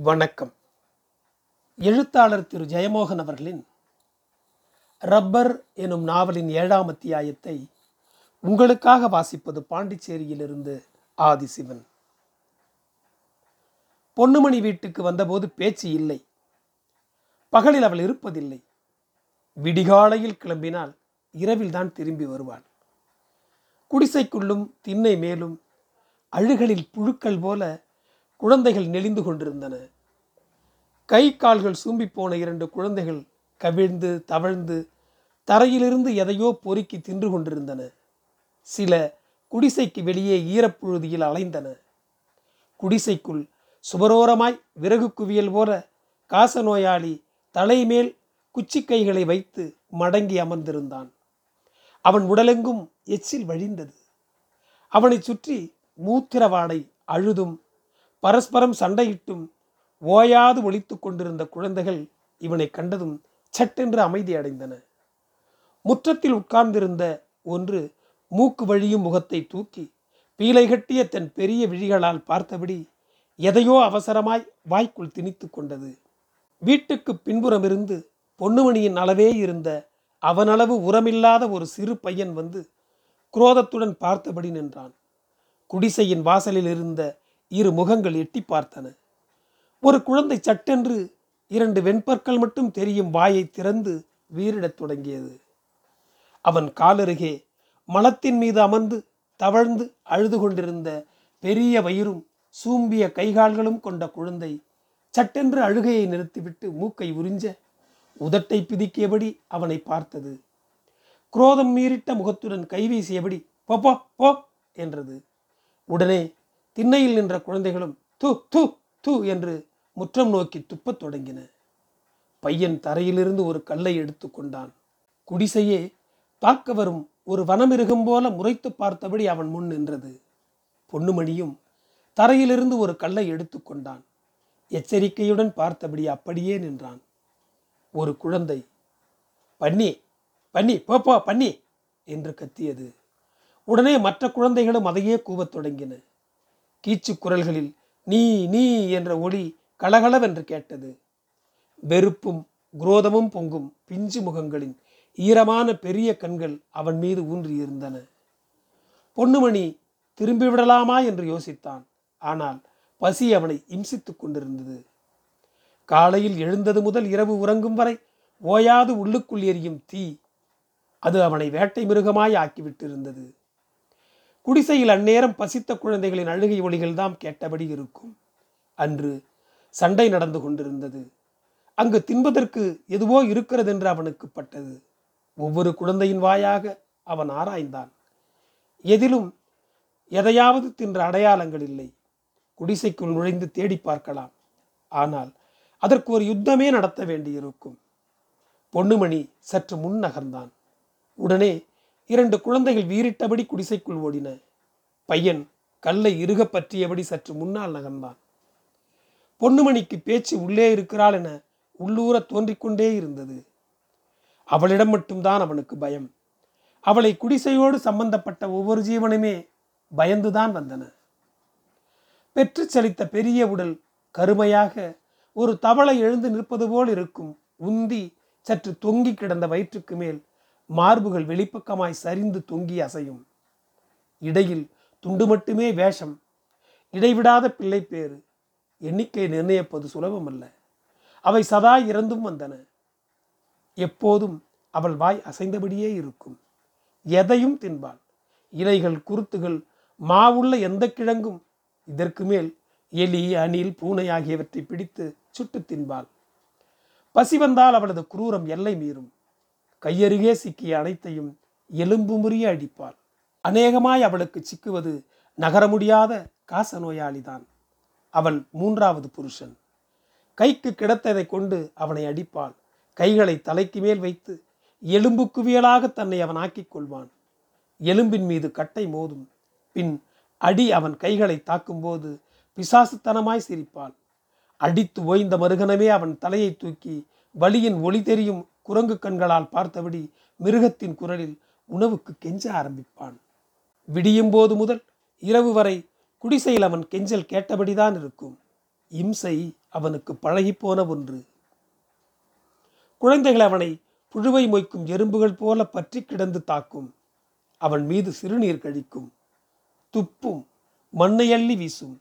வணக்கம். எழுத்தாளர் திரு ஜெயமோகன் அவர்களின் ரப்பர் எனும் நாவலின் ஏழாம் அத்தியாயத்தை உங்களுக்காக வாசிப்பது பாண்டிச்சேரியிலிருந்து ஆதிசிவன். பொன்னுமணி வீட்டுக்கு வந்தபோது பேச்சு இல்லை. பகலில் அவள் இருப்பதில்லை. விடிகாலையில் கிளம்பினால் இரவில்தான் திரும்பி வருவாள். குடிசைக்குள்ளும் திண்ணை மேலும் அழுகளில் புழுக்கள் போல குழந்தைகள் நெளிந்து கொண்டிருந்தன. கை கால்கள் சூம்பி போன இரண்டு குழந்தைகள் கவிழ்ந்து தவழ்ந்து தரையிலிருந்து எதையோ பொறுக்கி தின்று கொண்டிருந்தன. சில குடிசைக்கு வெளியே ஈரப்புழுதியில் அலைந்தன. குடிசைக்குள் சுவரோரமாய் விறகு குவியல் போல காச நோயாளி தலைமேல் குச்சிக்கைகளை வைத்து மடங்கி அமர்ந்திருந்தான். அவன் உடலெங்கும் எச்சில் வழிந்தது. அவனை சுற்றி மூத்திரவாடை அழுதும் பரஸ்பரம் சண்டையிட்டும் ஓயாது ஒழித்து கொண்டிருந்த குழந்தைகள் இவனை கண்டதும் சட்டென்று அமைதி அடைந்தன. முற்றத்தில் உட்கார்ந்திருந்த ஒன்று மூக்கு வழியும் முகத்தை தூக்கி பீலை கட்டிய தன் பெரிய விழிகளால் பார்த்தபடி எதையோ அவசரமாய் வாய்க்குள் திணித்து கொண்டது. வீட்டுக்கு பின்புறமிருந்து பொன்னுமணியின் அளவே இருந்த அவனளவு உரமில்லாத ஒரு சிறு பையன் வந்து குரோதத்துடன் பார்த்தபடி நின்றான். குடிசையின் வாசலில் இருந்த இரு முகங்கள் எட்டி பார்த்தன. ஒரு குழந்தை சட்டென்று இரண்டு வெண்பற்கள் மட்டும் தெரியும் வாயை திறந்து வீரிடத் தொடங்கியது. அவன் காலருகே மலத்தின் மீது அமர்ந்து தவழ்ந்து அழுது கொண்டிருந்த பெரிய வயிறும் சூம்பிய கைகால்களும் கொண்ட குழந்தை சட்டென்று அழுகையை நிறுத்திவிட்டு மூக்கை உறிஞ்ச உதட்டை பிதிக்கியபடி அவனை பார்த்தது. குரோதம் மீறிட்ட முகத்துடன் கைவீசியபடி போ போ என்றது. உடனே திண்ணையில் நின்ற குழந்தைகளும் து து து என்று முற்றம் நோக்கி துப்பத் தொடங்கின. பையன் தரையிலிருந்து ஒரு கல்லை எடுத்து கொண்டான். குடிசையே பார்க்க வரும் ஒரு வனமிருகம் போல முறைத்து பார்த்தபடி அவன் முன் நின்றது. பொன்னுமணியும் தரையிலிருந்து ஒரு கல்லை எடுத்து கொண்டான். எச்சரிக்கையுடன் பார்த்தபடி அப்படியே நின்றான். ஒரு குழந்தை பண்ணி பண்ணி போ போ பண்ணி என்று கத்தியது. உடனே மற்ற குழந்தைகளும் அதையே கூவத் தொடங்கின. கீச்சு குரல்களில் நீ நீ என்ற ஒளி கலகலவென்று கேட்டது. வெறுப்பும் குரோதமும் பொங்கும் பிஞ்சு முகங்களின் ஈரமான பெரிய கண்கள் அவன் மீது ஊன்றியிருந்தன பொன்னுமணி திரும்பிவிடலாமா? என்று யோசித்தான். ஆனால் பசி அவனை இம்சித்துக் கொண்டிருந்தது. காலையில் எழுந்தது முதல் இரவு உறங்கும் வரை ஓயாது உள்ளுக்குள் எரியும் தீ அது அவனை வேட்டை மிருகமாய் ஆக்கிவிட்டிருந்தது. குடிசையில் அந்நேரம் பசித்த குழந்தைகளின் அழுகை ஒளிகள் தான் கேட்டபடி இருக்கும். அன்று சண்டை நடந்து கொண்டிருந்தது. அங்கு தின்பதற்கு எதுவோ இருக்கிறது என்று அவனுக்கு பட்டது. ஒவ்வொரு குழந்தையின் வாயாக அவன் ஆராய்ந்தான். எதிலும் எதையாவது தின்ற அடையாளங்கள் இல்லை. குடிசைக்குள் நுழைந்து தேடி பார்க்கலாம். ஆனால் அதற்கு ஒரு யுத்தமே நடத்த வேண்டியிருக்கும். பொன்னுமணி சற்று முன் நகர்ந்தான். உடனே இரண்டு குழந்தைகள் வீறிட்டபடி குடிசைக்குள் ஓடின. பையன் கல்லை இறுக பற்றியபடி சற்று முன்னால் நகர்ந்தான். பொன்னுமணிக்கு பேச்சு உள்ளே இருக்கிறாள் என உள்ளூர தோன்றிக்கொண்டே இருந்தது. அவளிடம் மட்டும்தான் அவனுக்கு பயம். அவளை குடிசையோடு சம்பந்தப்பட்ட ஒவ்வொரு ஜீவனுமே பயந்துதான் வந்தன. பெற்று சலித்த பெரிய உடல் கருமையாக ஒரு தவளை எழுந்து நிற்பது போல் இருக்கும் உந்தி சற்று தொங்கி கிடந்த வயிற்றுக்கு மேல் மார்புகள் வெளிப்பக்கமாய் சரிந்து தொங்கி அசையும். இடையில் துண்டு மட்டுமே வேஷம். இடைவிடாத பிள்ளை பேறு. எண்ணிக்கை நிர்ணயிப்பது சுலபமல்ல. அவை சதா இறந்தும் வந்தன. எப்போதும் அவள் வாய் அசைந்தபடியே இருக்கும். எதையும் தின்பாள். இலைகள் குருத்துகள் மாவுள்ள எந்த கிழங்கும். இதற்கு மேல் எலி அணில் பூனை ஆகியவற்றை பிடித்து சுட்டு தின்பாள். பசி வந்தால் அவளது குரூரம் எல்லை மீறும். கையருகே சிக்கிய அனைத்தையும் எலும்பு முறிய அடிப்பாள். அநேகமாய் அவளுக்கு சிக்குவது நகர முடியாத காச நோயாளிதான். அவன் மூன்றாவது புருஷன். கைக்கு கிடத்ததை கொண்டு அவனை அடிப்பாள். கைகளை தலைக்கு மேல் வைத்து எலும்பு குவியலாக தன்னை அவன் ஆக்கிக் கொள்வான். எலும்பின் மீது கட்டை மோதும். பின் அடி அவன் கைகளை தாக்கும்போது பிசாசுத்தனமாய் சிரிப்பாள். அடித்து ஓய்ந்த மருகனமே அவன் தலையை தூக்கி வலியின் ஒளி தெரியும் குரங்கு கண்களால் பார்த்தபடி மிருகத்தின் குரலில் உணவுக்கு கெஞ்ச ஆரம்பிப்பான். விடியும் போது முதல் இரவு வரை குடிசையில் அவன் கெஞ்சல் கேட்டபடிதான் இருக்கும். இம்சை அவனுக்கு பழகிப்போன ஒன்று. குழந்தைகள் அவனை புழுவை மொய்க்கும் எறும்புகள் போல பற்றி கிடந்து தாக்கும். அவன் மீது சிறுநீர் கழிக்கும். துப்பும் மண்ணை அள்ளி வீசும்.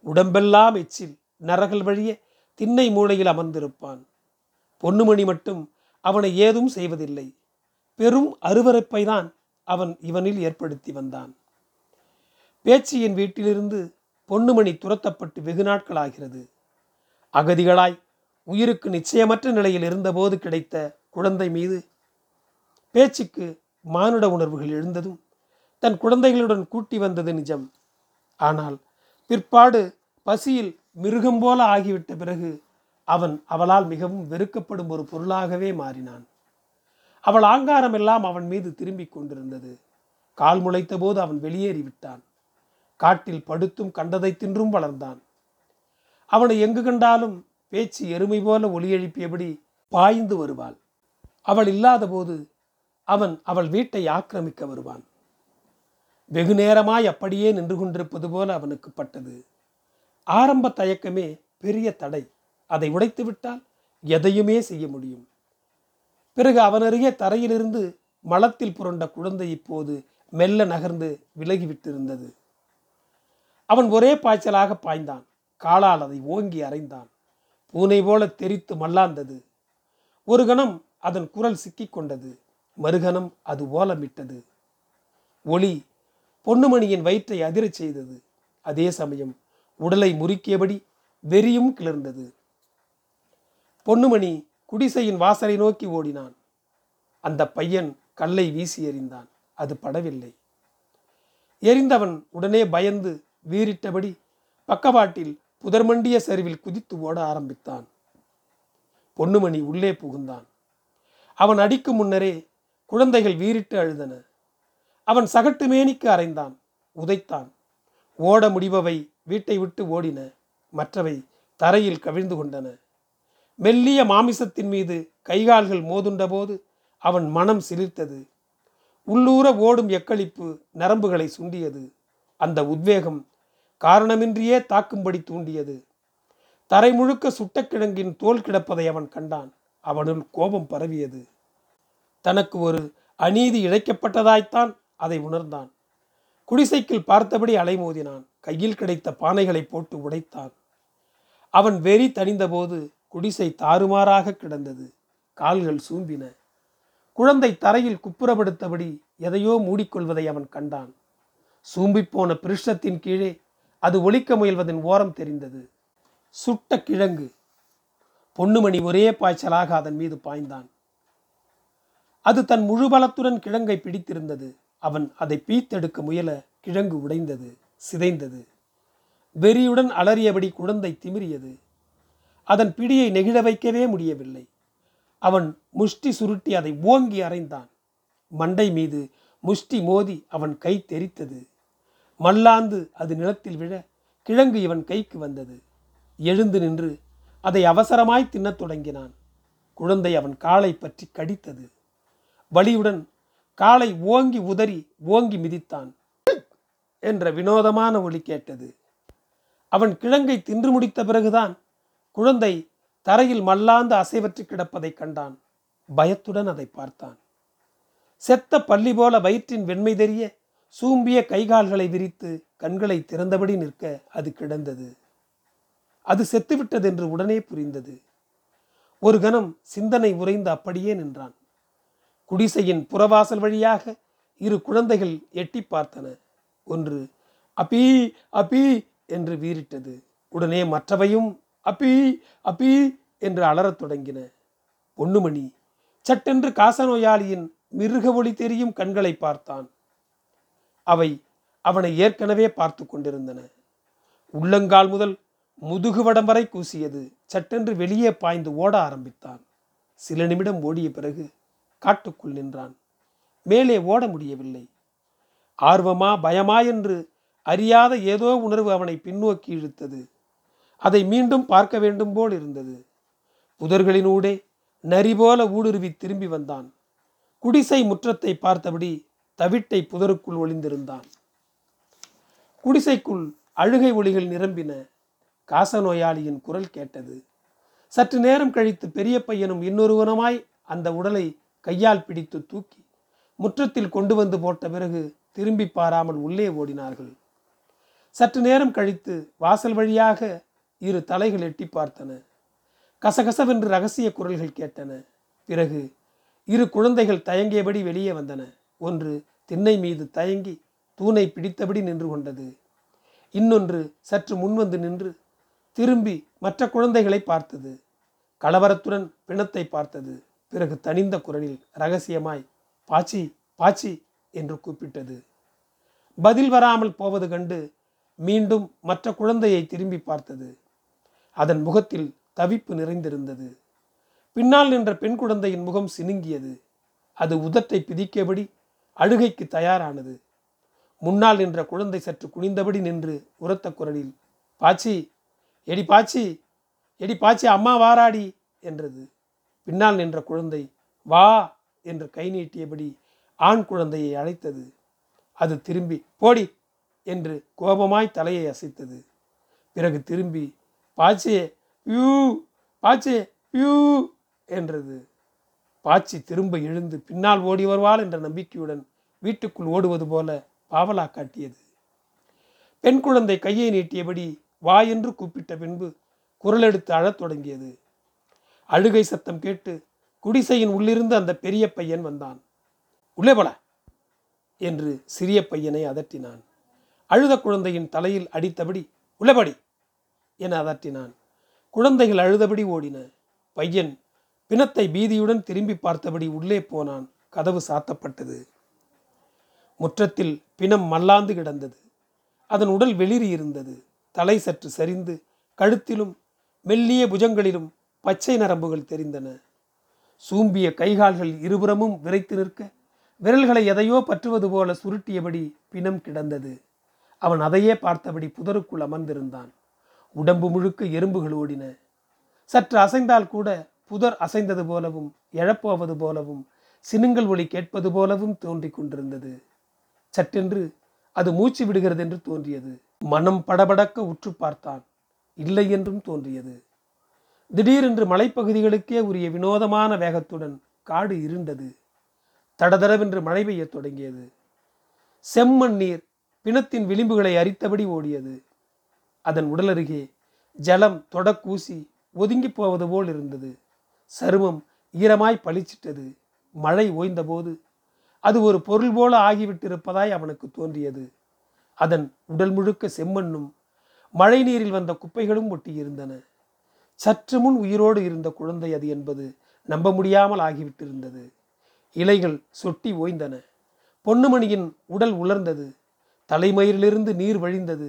உடம்பெல்லாம் எச்சில் நரகல் வழிய திண்ணை மூலையில் அமர்ந்திருப்பான். பொன்னுமணி மட்டும் அவனை ஏதும் செய்வதில்லை. பெரும் அருவறுப்பை தான் அவன் இவனில் ஏற்படுத்தி வந்தான். பேச்சியின் வீட்டிலிருந்து பொன்னுமணி துரத்தப்பட்டு வெகு நாட்களாகிறது. அகதிகளாய் உயிருக்கு நிச்சயமற்ற நிலையில் இருந்தபோது கிடைத்த குழந்தை மீது பேச்சுக்கு மானுட உணர்வுகள் எழுந்ததும் தன் குழந்தைகளுடன் கூட்டி வந்தது நிஜம். ஆனால் பிற்பாடு பசியில் மிருகம் போல ஆகிவிட்ட பிறகு அவன் அவளால் மிகவும் வெறுக்கப்படும் ஒரு பொருளாகவே மாறினான். அவள் ஆங்காரம் எல்லாம் அவன் மீது திரும்பிக் கொண்டிருந்தது. கால் முளைத்த போது அவன் வெளியேறிவிட்டான் காட்டில் படுத்தும் கண்டதை தின்றும் வளர்ந்தான். அவனை எங்கு கண்டாலும் பேச்சு எருமை போல ஒலி எழுப்பியபடி பாய்ந்து வருவாள். அவள் இல்லாத போது அவன் அவள் வீட்டை ஆக்கிரமிக்க வருவான். வெகு நேரமாய் அப்படியே நின்று கொண்டிருப்பது போல அவனுக்கு பட்டது. ஆரம்ப தயக்கமே பெரிய தடை. அதை உடைத்து விட்டால் எதையுமே செய்ய முடியும். பிறகு அவனருகே தரையிலிருந்து மலத்தில் புரண்ட குழந்தை இப்போது மெல்ல நகர்ந்து விலகிவிட்டிருந்தது. அவன் ஒரே பாய்ச்சலாக பாய்ந்தான். காலால் அதை ஓங்கி அறைந்தான் பூனை போல தெரித்து மல்லாந்தது. ஒரு கணம் அதன் குரல் சிக்கிக் கொண்டது மறுகணம் அது ஓலமிட்டது. ஒளி பொன்னுமணியின் வயிற்றை அதிரச் செய்தது. அதே சமயம் உடலை முறுக்கியபடி வெறியும் கிளர்ந்தது. பொன்னுமணி குடிசையின் வாசலை நோக்கி ஓடினான். அந்த பையன் கல்லை வீசி எறிந்தான். அது படவில்லை. எரிந்தவன் உடனே பயந்து வீறிட்டபடி பக்கவாட்டில் புதர்மண்டிய சரிவில் குதித்து ஓட ஆரம்பித்தான். பொன்னுமணி உள்ளே புகுந்தான். அவன் அடிக்கும் முன்னரே குழந்தைகள் வீறிட்டு அழுதன. அவன் சகட்டு மேனிக்கு அரைந்தான் உதைத்தான். ஓட முடிபவை வீட்டை விட்டு ஓடின. மற்றவை தரையில் கவிழ்ந்து கொண்டன. மெல்லிய மாமிசத்தின் மீது கைகால்கள் மோதுண்டபோது அவன் மனம் சிலிர்த்தது. உள்ளூர ஓடும் எக்களிப்பு நரம்புகளை சுண்டியது. அந்த உத்வேகம் காரணமின்றியே தாக்கும்படி தூண்டியது. தரை முழுக்க சுட்டக்கிழங்கின் தோல் கிடப்பதை அவன் கண்டான். அவனுள் கோபம் பரவியது. தனக்கு ஒரு அநீதி இழைக்கப்பட்டதாய்த்தான் அதை உணர்ந்தான். குடிசைக்கில் பார்த்தபடி அலைமோதினான் கையில் கிடைத்த பானைகளை போட்டு உடைத்தான். அவன் வெறி தணிந்தபோது குடிசை தாறுமாறாக கிடந்தது. கால்கள் சூம்பின. குழந்தை தரையில் குப்புறப்படுத்தபடி எதையோ மூடிக்கொள்வதை அவன் கண்டான். சூம்பிப்போன பிருஷ்டத்தின் கீழே அது ஒழிக்க முயல்வதன் ஓரம் தெரிந்தது. சுட்ட கிழங்கு. பொன்னுமணி ஒரே பாய்ச்சலாக அதன் மீது பாய்ந்தான். அது தன் முழு பலத்துடன் கிழங்கை பிடித்திருந்தது. அவன் அதை பீத்தெடுக்க முயல கிழங்கு உடைந்தது சிதைந்தது. வெறியுடன் அலறியபடி குழந்தை திமிரியது அதன் பிடியை நெகிழ வைக்கவே முடியவில்லை. அவன் முஷ்டி சுருட்டி அதை ஓங்கி அறைந்தான். மண்டை மீது முஷ்டி மோதி அவன் கை தெரித்தது. மல்லாந்து அது நிலத்தில் விழ கிழங்கு இவன் கைக்கு வந்தது. எழுந்து நின்று அதை அவசரமாய் தின்னத் தொடங்கினான். குழந்தை அவன் காலை பற்றி கடித்தது. வலியுடன் காலை ஓங்கி உதறி ஓங்கி மிதித்தான். என்ற வினோதமான ஒலி கேட்டது. அவன் கிழங்கை தின்று முடித்த பிறகுதான் குழந்தை தரையில் மல்லாந்து அசைவற்று கிடப்பதை கண்டான். பயத்துடன் அதை பார்த்தான். செத்த பள்ளி போல வயிற்றின் வெண்மை தெரிய சூம்பிய கைகால்களை விரித்து கண்களை திறந்தபடி நிற்க அது கிடந்தது. அது செத்துவிட்டது என்று உடனே புரிந்தது. ஒரு கணம் சிந்தனை உறைந்து அப்படியே நின்றான். குடிசையின் புறவாசல் வழியாக இரு குழந்தைகள் எட்டி பார்த்தன. ஒன்று அபி அபி என்று வீறிட்டது. உடனே மற்றவையும் அப்பி அப்பி என்று அலறத் தொடங்கின. பொன்னுமணி சட்டென்று காசநோயாளியின் மிருக ஒளி தெரியும் கண்களை பார்த்தான். அவை அவனை ஏற்கனவே பார்த்து கொண்டிருந்தன. உள்ளங்கால் முதல் முதுகு வடம் வரை கூசியது சட்டென்று வெளியே பாய்ந்து ஓட ஆரம்பித்தான். சில நிமிடம் ஓடிய பிறகு காட்டுக்குள் நின்றான். மேலே ஓட முடியவில்லை. ஆர்வமா பயமா என்று அறியாத ஏதோ உணர்வு அவனை பின்னோக்கி இழுத்தது. அதை மீண்டும் பார்க்க வேண்டும் போல் இருந்தது. புதர்களினூடே நரி போல ஊடுருவி திரும்பி வந்தான். குடிசை முற்றத்தை பார்த்தபடி தவிட்டை புதருக்குள் ஒளிந்திருந்தான். குடிசைக்குள் அழுகை ஒளிகள் நிரம்பின காச நோயாளியின் குரல் கேட்டது. சற்று நேரம் கழித்து பெரிய பையனும் இன்னொருவனுமாய் அந்த உடலை கையால் பிடித்து தூக்கி முற்றத்தில் கொண்டு வந்து போட்ட பிறகு திரும்பி பாராமல் உள்ளே ஓடினார்கள். சற்று நேரம் கழித்து வாசல் வழியாக இரு தலைகள் எட்டி பார்த்தன. கசகசவென்று ரகசிய குரல்கள் கேட்டன. பிறகு இரு குழந்தைகள் தயங்கியபடி வெளியே வந்தன. ஒன்று திண்ணை மீது தயங்கி தூணை பிடித்தபடி நின்று கொண்டது. இன்னொன்று சற்று முன்வந்து நின்று திரும்பி மற்ற குழந்தைகளை பார்த்தது. கலவரத்துடன் பிணத்தை பார்த்தது. பிறகு தனிந்த குரலில் ரகசியமாய் பாச்சி பாச்சி என்று கூப்பிட்டது. பதில் வராமல் போவது கண்டு மீண்டும் மற்ற குழந்தையை திரும்பி பார்த்தது. அதன் முகத்தில் தவிப்பு நிறைந்திருந்தது. பின்னால் நின்ற பெண் குழந்தையின் முகம் சினுங்கியது. அது உதட்டை பிதிக்கபடி அழுகைக்கு தயாரானது. முன்னால் நின்ற குழந்தை சற்று குனிந்தபடி நின்று உரத்த குரலில் பாச்சி எடி பாச்சி எடி பாச்சி அம்மா வாராடி என்றது. பின்னால் நின்ற குழந்தை வா என்று கை நீட்டியபடி ஆண் குழந்தையை அழைத்தது. அது திரும்பி போடி என்று கோபமாய் தலையை அசைத்தது. பிறகு திரும்பி பாச்சே யூ பாச்சே யூ என்றது. பாச்சி திரும்ப எழுந்து பின்னால் ஓடி வருவாள் என்ற நம்பிக்கையுடன் வீட்டுக்குள் ஓடுவது போல பாவலா காட்டியது. பெண் குழந்தை கையை நீட்டியபடி வா என்று கூப்பிட்ட பின்பு குரலெடுத்து அழத் தொடங்கியது. அழுகை சத்தம் கேட்டு குடிசையின் உள்ளிருந்து அந்த பெரிய பையன் வந்தான். உள்ளே போல என்று சிறிய பையனை அதட்டினான். அழுத குழந்தையின் தலையில் அடித்தபடி உள்ளபடி என அதட்டினான். குழந்தைகள் அழுதபடி ஓடின. பையன் பிணத்தை பீதியுடன் திரும்பி பார்த்தபடி உள்ளே போனான். கதவு சாத்தப்பட்டது. முற்றத்தில் பிணம் மல்லாந்து கிடந்தது. அதன் உடல் வெளிரி இருந்தது. தலை சற்று சரிந்து கழுத்திலும் மெல்லிய புஜங்களிலும் பச்சை நரம்புகள் தெரிந்தன. சூம்பிய கைகால்கள் இருபுறமும் விரைத்து நிற்க விரல்களை எதையோ பற்றுவது போல சுருட்டியபடி பிணம் கிடந்தது. அவன் அதையே பார்த்தபடி புதருக்குள் அமர்ந்திருந்தான். உடம்பு முழுக்க எறும்புகள் ஓடின. சற்று அசைந்தால் கூட புதர் அசைந்தது போலவும் எழப்போவது போலவும் சினுங்கள் ஒளி கேட்பது போலவும் தோன்றிக் கொண்டிருந்தது. சட்டென்று அது மூச்சு விடுகிறது என்று தோன்றியது. மனம் படபடக்க உற்று பார்த்தான். இல்லை என்றும் தோன்றியது. திடீரென்று மலைப்பகுதிகளுக்கே உரிய வினோதமான வேகத்துடன் காடு இருண்டது. தடதடவென்று மழை பெய்யத் தொடங்கியது. செம்மண் நீர் பிணத்தின் விளிம்புகளை அரித்தபடி ஓடியது. அதன் உடலருகே ஜலம் தொடக்கூசி ஒதுங்கி போவது போல் இருந்தது. சருமம் ஈரமாய் பளிச்சிட்டது. மழை ஓய்ந்தபோது அது ஒரு பொருள் போல ஆகிவிட்டிருப்பதாய் அவனுக்கு தோன்றியது. அதன் உடல் முழுக்க செம்மண்ணும் மழை நீரில் வந்த குப்பைகளும் ஒட்டியிருந்தன. சற்று முன் உயிரோடு இருந்த குழந்தை அது என்பது நம்ப முடியாமல் ஆகிவிட்டிருந்தது. இலைகள் சொட்டி ஓய்ந்தன. பொன்னுமணியின் உடல் உலர்ந்தது. தலைமயிலிருந்து நீர் வழிந்தது.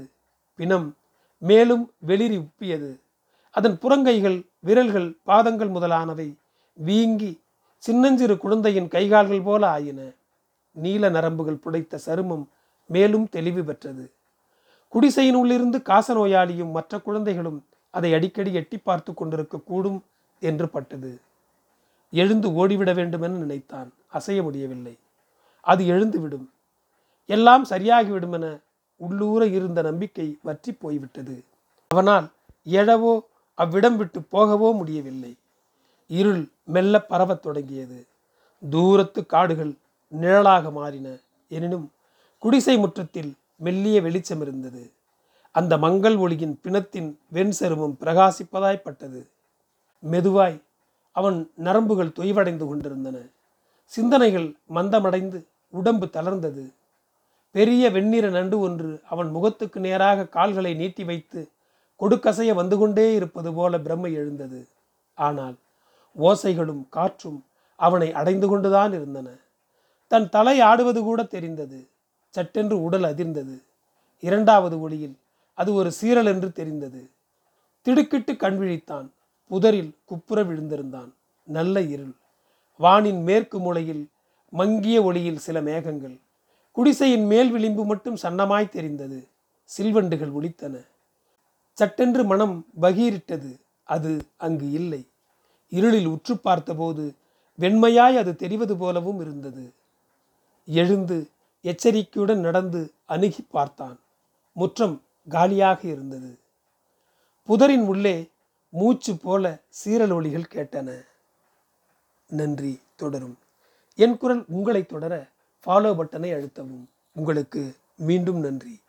பிணம் மேலும் வெளிரி உப்பியது. அதன் புறங்கைகள் விரல்கள் பாதங்கள் முதலானவை வீங்கி சின்னஞ்சிறு குழந்தையின் கைகால்கள் போல ஆயின. நீல நரம்புகள் புடைத்த சருமம் மேலும் தெளிவு பெற்றது. குடிசையின் உள்ளிருந்து காசநோயாளியும் மற்ற குழந்தைகளும் அதை அடிக்கடி எட்டி பார்த்து கொண்டிருக்க கூடும் என்று பட்டது. எழுந்து ஓடிவிட வேண்டுமென நினைத்தான். அசைய முடியவில்லை. அது எழுந்துவிடும். எல்லாம் சரியாகிவிடும் என உள்ளூர இருந்த நம்பிக்கை வற்றி போய்விட்டது. அவனால் எழவோ அவ்விடம் விட்டு போகவோ முடியவில்லை. இருள் மெல்ல பரவத் தொடங்கியது. தூரத்து காடுகள் நிழலாக மாறின. எனினும் குடிசை முற்றத்தில் மெல்லிய வெளிச்சம் இருந்தது. அந்த மங்கள் ஒளியின் பிணத்தின் வெண் செருமம் பிரகாசிப்பதாய்ப்பட்டது மெதுவாய் அவன் நரம்புகள் தொய்வடைந்து கொண்டிருந்தன. சிந்தனைகள் மந்தமடைந்து உடம்பு தளர்ந்தது. பெரிய வெண்ணிற நண்டு ஒன்று அவன் முகத்துக்கு நேராக கால்களை நீட்டி வைத்து கொடுக்கசைய வந்து கொண்டே இருப்பது போல பிரம்மை எழுந்தது. ஆனால் ஓசைகளும் காற்றும் அவனை அடைந்து கொண்டுதான் இருந்தன. தன் தலை ஆடுவது கூட தெரிந்தது. சட்டென்று உடல் அதிர்ந்தது. இரண்டாவது ஒளியில் அது ஒரு சீரல் என்று தெரிந்தது. திடுக்கிட்டு கண் விழித்தான். புதரில் குப்புற விழுந்திருந்தான். நல்ல இருள். வானின் மேற்கு மூலையில் மங்கிய ஒளியில் சில மேகங்கள். குடிசையின் மேல் விளிம்பு மட்டும் சன்னமாய் தெரிந்தது. சில்வண்டுகள் ஒலித்தன. சட்டென்று மனம் பகீரிட்டது. அது அங்கு இல்லை. இருளில் உற்று பார்த்தபோது வெண்மையாய் அது தெரிவது போலவும் இருந்தது. எழுந்து எச்சரிக்கையுடன் நடந்து அணுகி பார்த்தான். முற்றம் காலியாக இருந்தது. புதரின் உள்ளே மூச்சு போல சீரல் ஒளிகள் கேட்டன. நன்றி தொடரும். என் குரல் உங்களை தொடர ஃபாலோ பட்டனை அழுத்தவும். உங்களுக்கு மீண்டும் நன்றி.